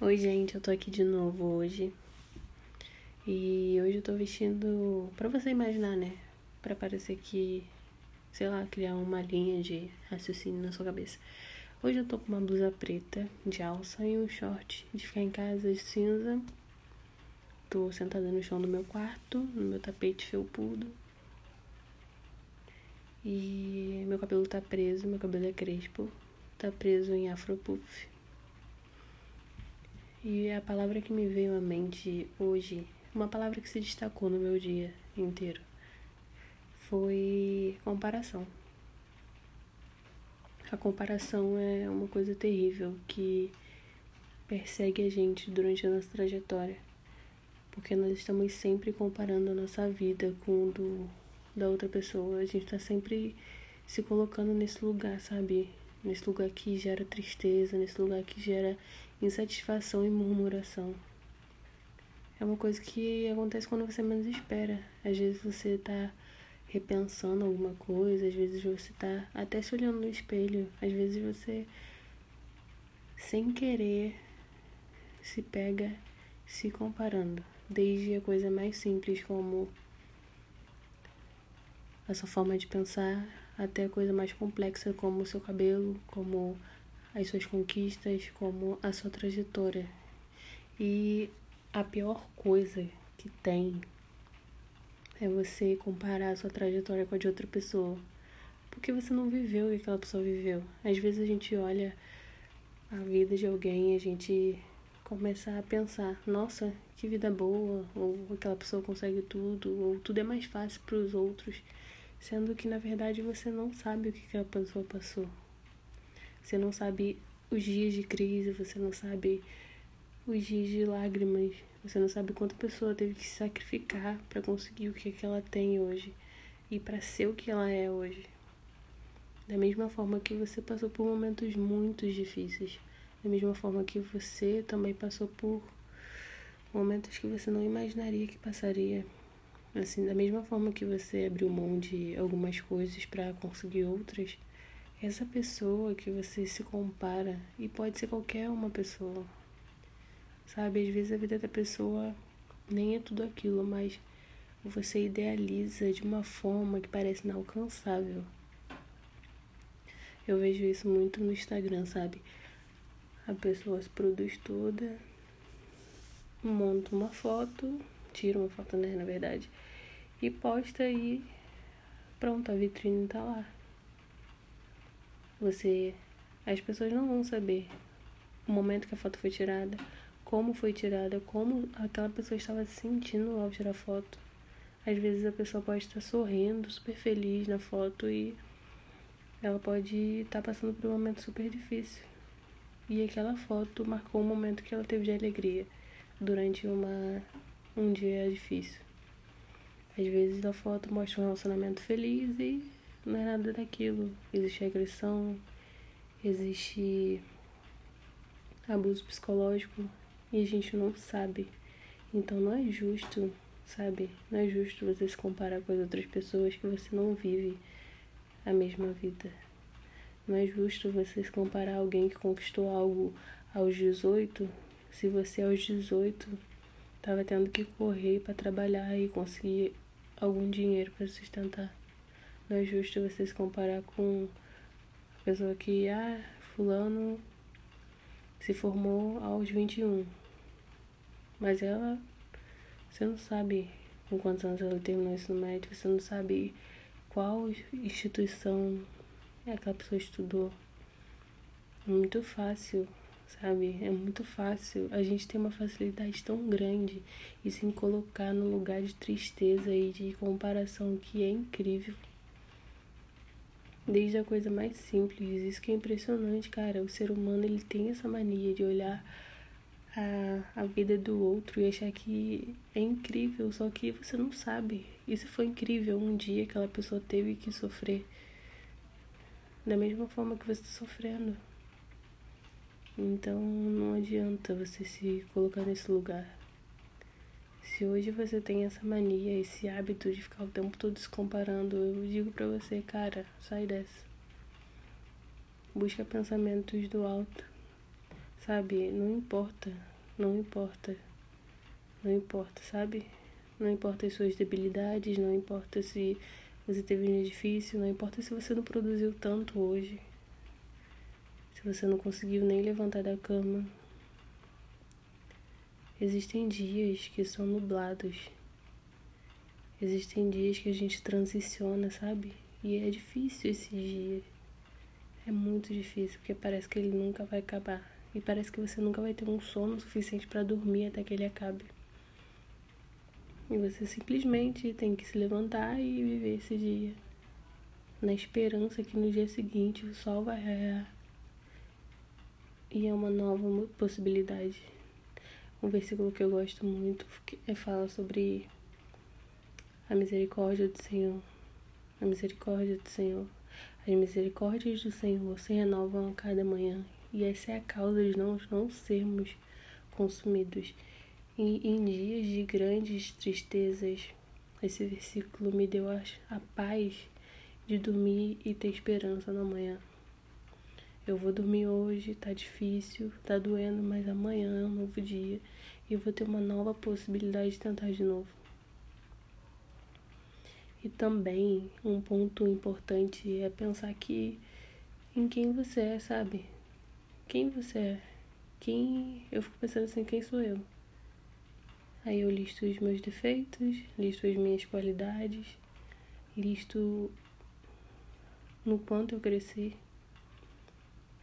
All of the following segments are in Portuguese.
Oi, gente, eu tô aqui de novo hoje. E hoje eu tô vestindo, pra você imaginar, né? Pra parecer que, sei lá, criar uma linha de raciocínio na sua cabeça. Hoje eu tô com uma blusa preta de alça e um short de ficar em casa de cinza. Tô sentada no chão do meu quarto, no meu tapete felpudo. E meu cabelo tá preso, meu cabelo é crespo. Tá preso em afropuff. E a palavra que me veio à mente hoje, uma palavra que se destacou no meu dia inteiro, foi comparação. A comparação é uma coisa terrível que persegue a gente durante a nossa trajetória, porque nós estamos sempre comparando a nossa vida com o do, da outra pessoa. A gente está sempre se colocando nesse lugar, sabe? Nesse lugar que gera tristeza, nesse lugar que gera insatisfação e murmuração. É uma coisa que acontece quando você menos espera. Às vezes você tá repensando alguma coisa, às vezes você tá até se olhando no espelho, às vezes você sem querer se pega se comparando, desde a coisa mais simples como a sua forma de pensar até coisa mais complexa como o seu cabelo, como as suas conquistas, como a sua trajetória. E a pior coisa que tem é você comparar a sua trajetória com a de outra pessoa. Porque você não viveu o que aquela pessoa viveu. Às vezes a gente olha a vida de alguém e a gente começa a pensar, nossa, que vida boa, ou aquela pessoa consegue tudo, ou tudo é mais fácil para os outros, sendo que na verdade você não sabe o que aquela pessoa passou. Você não sabe os dias de crise, você não sabe os dias de lágrimas, você não sabe quanta pessoa teve que se sacrificar para conseguir o que, é que ela tem hoje e para ser o que ela é hoje. Da mesma forma que você passou por momentos muito difíceis, da mesma forma que você também passou por momentos que você não imaginaria que passaria. Assim, da mesma forma que você abriu mão de algumas coisas para conseguir outras, essa pessoa que você se compara, e pode ser qualquer uma pessoa, sabe? Às vezes a vida da pessoa nem é tudo aquilo, mas você idealiza de uma forma que parece inalcançável. Eu vejo isso muito no Instagram, sabe? A pessoa se produz toda, monta uma foto, tira uma foto, né, na verdade, e posta e pronto, a vitrine tá lá. Você. As pessoas não vão saber o momento que a foto foi tirada, como foi tirada, como aquela pessoa estava se sentindo ao tirar foto. Às vezes a pessoa pode estar sorrindo, super feliz na foto e ela pode estar passando por um momento super difícil. E aquela foto marcou um momento que ela teve de alegria durante uma, um dia difícil. Às vezes a foto mostra um relacionamento feliz e não é nada daquilo. Existe agressão, existe abuso psicológico e a gente não sabe. Então não é justo, sabe? Não é justo você se comparar com as outras pessoas que você não vive a mesma vida. Não é justo você se comparar a alguém que conquistou algo aos 18, se você aos 18 estava tendo que correr para trabalhar e conseguir algum dinheiro para sustentar. Não é justo você se comparar com a pessoa que, ah, fulano se formou aos 21. Mas ela, você não sabe com quantos anos ela terminou o ensino médio, você não sabe qual instituição aquela pessoa estudou. É muito fácil, sabe? É muito fácil. A gente tem uma facilidade tão grande e se colocar no lugar de tristeza e de comparação que é incrível. Desde a coisa mais simples, isso que é impressionante, cara. O ser humano ele tem essa mania de olhar a, a vida do outro e achar que é incrível, só que você não sabe. Isso foi incrível um dia que aquela pessoa teve que sofrer da mesma forma que você está sofrendo. Então não adianta você se colocar nesse lugar. Se hoje você tem essa mania, esse hábito de ficar o tempo todo se comparando, eu digo pra você, cara, sai dessa. Busca pensamentos do alto. sabe? Não importa, não importa, não importa, sabe? Não importa as suas debilidades, não importa se você teve um dia difícil, não importa se você não produziu tanto hoje, se você não conseguiu nem levantar da cama. Existem dias que são nublados. Existem dias que a gente transiciona, sabe? E é difícil esses dias. É muito difícil, porque parece que ele nunca vai acabar. E parece que você nunca vai ter um sono suficiente para dormir até que ele acabe. E você simplesmente tem que se levantar e viver esse dia. Na esperança que no dia seguinte o sol vai raiar. E é uma nova possibilidade. Um versículo que eu gosto muito é fala sobre a misericórdia do Senhor. A misericórdia do Senhor. As misericórdias do Senhor se renovam a cada manhã. E essa é a causa de nós não sermos consumidos. E em dias de grandes tristezas, esse versículo me deu a, a paz de dormir e ter esperança na manhã. Eu vou dormir hoje, tá difícil, tá doendo, mas amanhã é um novo dia e eu vou ter uma nova possibilidade de tentar de novo. E também um ponto importante é pensar que em quem você é, sabe? Quem você é? Quem. Eu fico pensando assim, quem sou eu? Aí eu listo os meus defeitos, listo as minhas qualidades, listo no quanto eu cresci.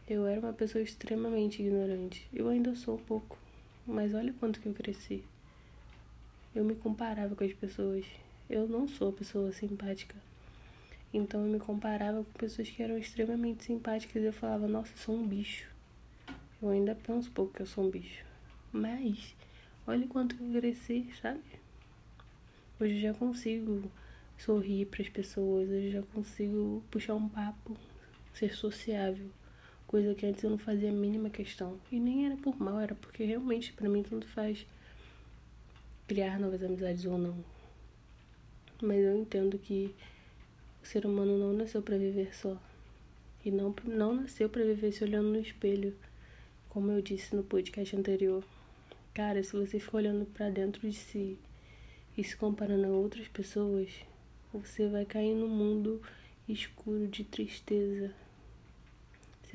Eu era uma pessoa extremamente ignorante. Eu ainda sou um pouco, mas olha quanto que eu cresci. Eu me comparava com as pessoas. Eu não sou pessoa simpática. Então eu me comparava com pessoas que eram extremamente simpáticas e eu falava, nossa, eu sou um bicho. Eu ainda penso pouco que eu sou um bicho. Mas Olha quanto eu cresci, sabe? Hoje eu já consigo sorrir para as pessoas, hoje eu já consigo puxar um papo, ser sociável, coisa que antes eu não fazia a mínima questão. E nem era por mal, era porque realmente para mim tanto faz criar novas amizades ou não. Mas eu entendo que o ser humano não nasceu para viver só. E não, não nasceu para viver se olhando no espelho, como eu disse no podcast anterior. Cara, se você ficar olhando para dentro de si e se comparando a outras pessoas, você vai cair num mundo escuro de tristeza.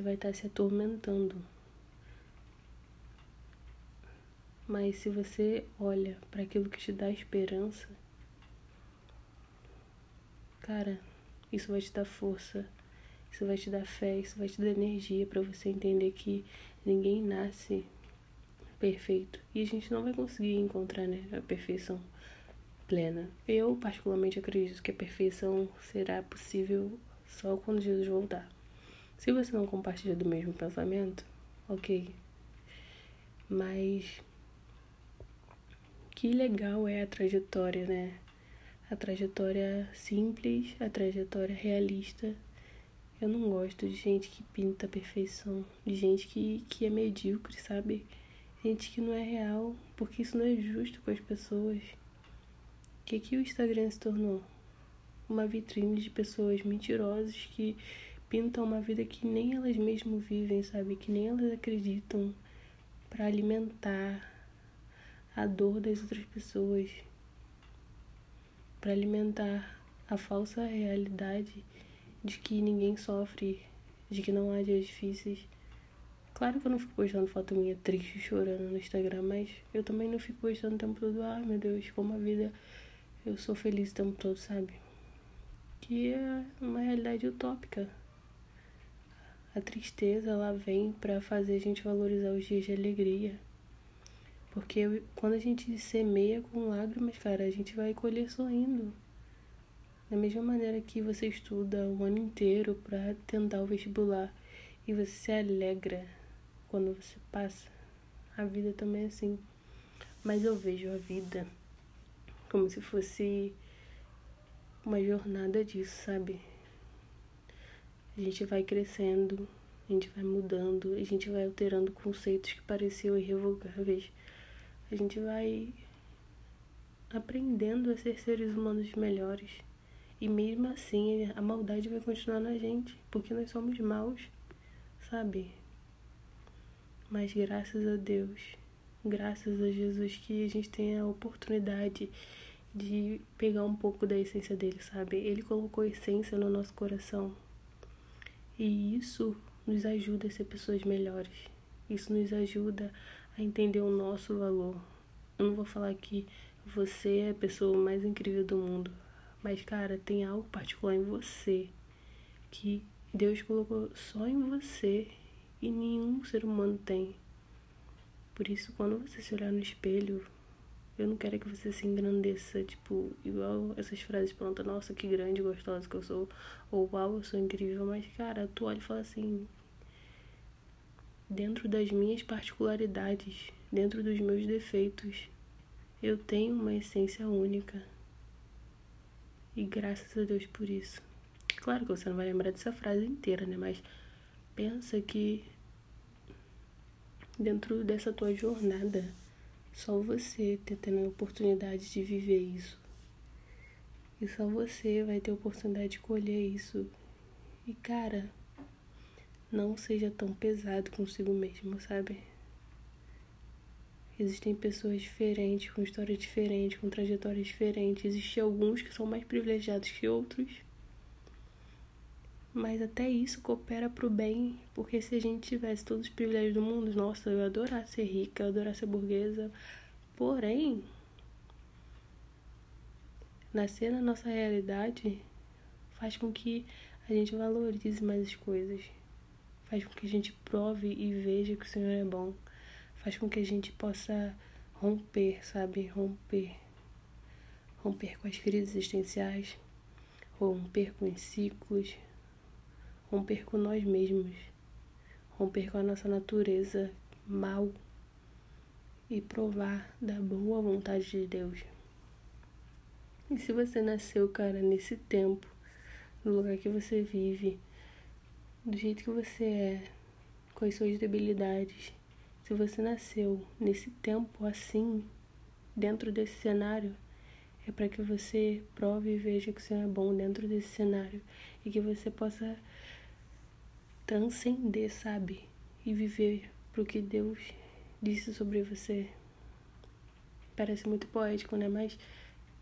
Vai estar se atormentando. Mas se você olha para aquilo que te dá esperança, cara, isso vai te dar força, isso vai te dar fé, isso vai te dar energia para você entender que ninguém nasce perfeito. E a gente não vai conseguir encontrar né, a perfeição plena. Eu, particularmente, acredito que a perfeição será possível só quando Jesus voltar. Se você não compartilha do mesmo pensamento, ok. Mas que legal é a trajetória, né? A trajetória simples, a trajetória realista. Eu não gosto de gente que pinta a perfeição, de gente que, que é medíocre, sabe? gente que não é real, porque isso não é justo com as pessoas. O que, que o Instagram se tornou? Uma vitrine de pessoas mentirosas que pintam uma vida que nem elas mesmas vivem, sabe? Que nem elas acreditam para alimentar a dor das outras pessoas, para alimentar a falsa realidade de que ninguém sofre, de que não há dias difíceis. Claro que eu não fico postando foto minha triste, chorando no Instagram, mas eu também não fico postando o tempo todo, ai ah, meu Deus, como a vida eu sou feliz o tempo todo, sabe? Que é uma realidade utópica. A tristeza, ela vem para fazer a gente valorizar os dias de alegria. Porque quando a gente semeia com lágrimas, cara, a gente vai colher sorrindo. Da mesma maneira que você estuda o ano inteiro para tentar o vestibular e você se alegra quando você passa. A vida também é assim. Mas eu vejo a vida como se fosse uma jornada disso, sabe? A gente vai crescendo, a gente vai mudando, a gente vai alterando conceitos que pareciam irrevogáveis. A gente vai aprendendo a ser seres humanos melhores. E mesmo assim, a maldade vai continuar na gente, porque nós somos maus, sabe? Mas graças a Deus, graças a Jesus que a gente tem a oportunidade de pegar um pouco da essência dele, sabe? Ele colocou essência no nosso coração. E isso nos ajuda a ser pessoas melhores. Isso nos ajuda a entender o nosso valor. Eu não vou falar que você é a pessoa mais incrível do mundo, mas cara, tem algo particular em você que Deus colocou só em você e nenhum ser humano tem. Por isso, quando você se olhar no espelho, eu não quero que você se engrandeça, tipo, igual essas frases prontas, nossa, que grande, gostosa que eu sou, ou uau, eu sou incrível, mas, cara, tu olha e fala assim, dentro das minhas particularidades, dentro dos meus defeitos, eu tenho uma essência única. E graças a Deus por isso. Claro que você não vai lembrar dessa frase inteira, né? Mas pensa que dentro dessa tua jornada, só você ter tendo a oportunidade de viver isso. E só você vai ter a oportunidade de colher isso. E cara, não seja tão pesado consigo mesmo, sabe? Existem pessoas diferentes, com histórias diferentes, com trajetórias diferentes. Existem alguns que são mais privilegiados que outros. Mas até isso coopera pro bem, porque se a gente tivesse todos os privilégios do mundo, nossa, eu adorar ser rica, eu adorar ser burguesa. Porém, nascer na nossa realidade faz com que a gente valorize mais as coisas. Faz com que a gente prove e veja que o Senhor é bom. Faz com que a gente possa romper, sabe? Romper. Romper com as crises existenciais, romper com os ciclos, romper com nós mesmos, romper com a nossa natureza mal e provar da boa vontade de Deus. E se você nasceu, cara, nesse tempo, no lugar que você vive, do jeito que você é, com as suas debilidades, se você nasceu nesse tempo assim, dentro desse cenário, é para que você prove e veja que o Senhor é bom dentro desse cenário e que você possa transcender, sabe? E viver pro que Deus disse sobre você. Parece muito poético, né? Mas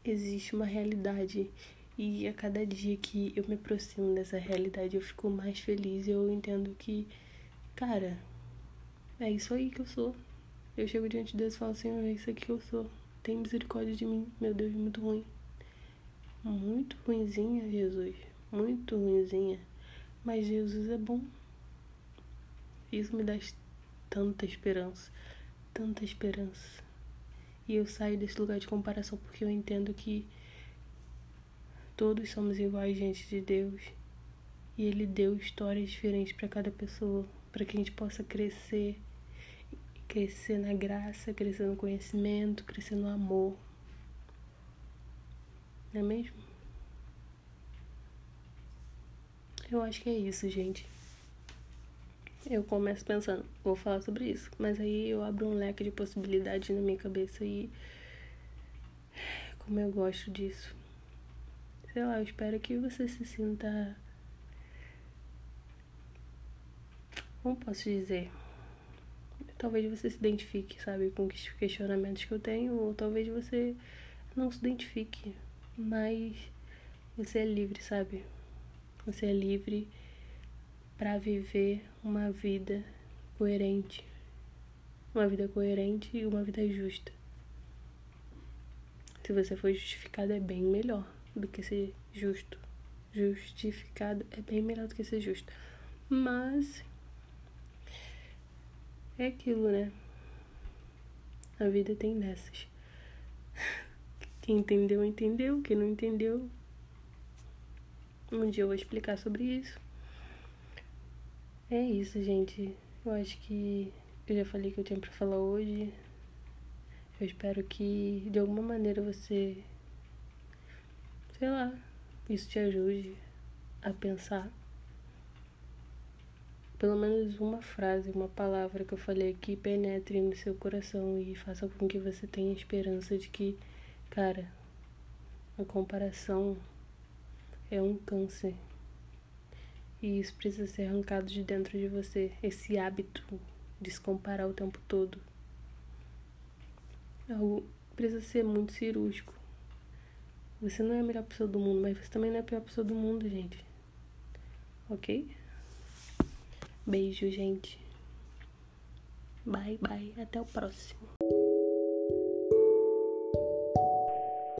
existe uma realidade. E a cada dia que eu me aproximo dessa realidade, eu fico mais feliz. Eu entendo que, cara, é isso aí que eu sou. Eu chego diante de Deus e falo, Senhor, é isso aqui que eu sou. Tem misericórdia de mim. Meu Deus, muito ruim. Muito ruinzinha, Jesus. Muito ruinzinha. Mas Jesus é bom. Isso me dá tanta esperança, tanta esperança. E eu saio desse lugar de comparação porque eu entendo que todos somos iguais diante de Deus. E Ele deu histórias diferentes para cada pessoa, para que a gente possa crescer, crescer na graça, crescer no conhecimento, crescer no amor. Não é mesmo? Eu acho que é isso, gente eu começo pensando, vou falar sobre isso. Mas aí eu abro um leque de possibilidades na minha cabeça e. Como eu gosto disso. Sei lá, eu espero que você se sinta. Como posso dizer? Talvez você se identifique, sabe, com os questionamentos que eu tenho, ou talvez você não se identifique, mas você é livre, sabe? Você é livre para viver uma vida coerente. Uma vida coerente e uma vida justa. Se você for justificado, é bem melhor do que ser justo. Justificado é bem melhor do que ser justo. Mas. É aquilo, né? A vida tem dessas. Quem entendeu, entendeu. Quem não entendeu. Um dia eu vou explicar sobre isso. É isso, gente. Eu acho que eu já falei que eu tinha pra falar hoje. Eu espero que de alguma maneira você, sei lá, isso te ajude a pensar. Pelo menos uma frase, uma palavra que eu falei aqui penetre no seu coração e faça com que você tenha esperança de que, cara, a comparação é um câncer e isso precisa ser arrancado de dentro de você. Esse hábito de se comparar o tempo todo. Algo precisa ser muito cirúrgico. Você não é a melhor pessoa do mundo, mas você também não é a pior pessoa do mundo, gente. Ok? Beijo, gente. Bye, bye. Até o próximo.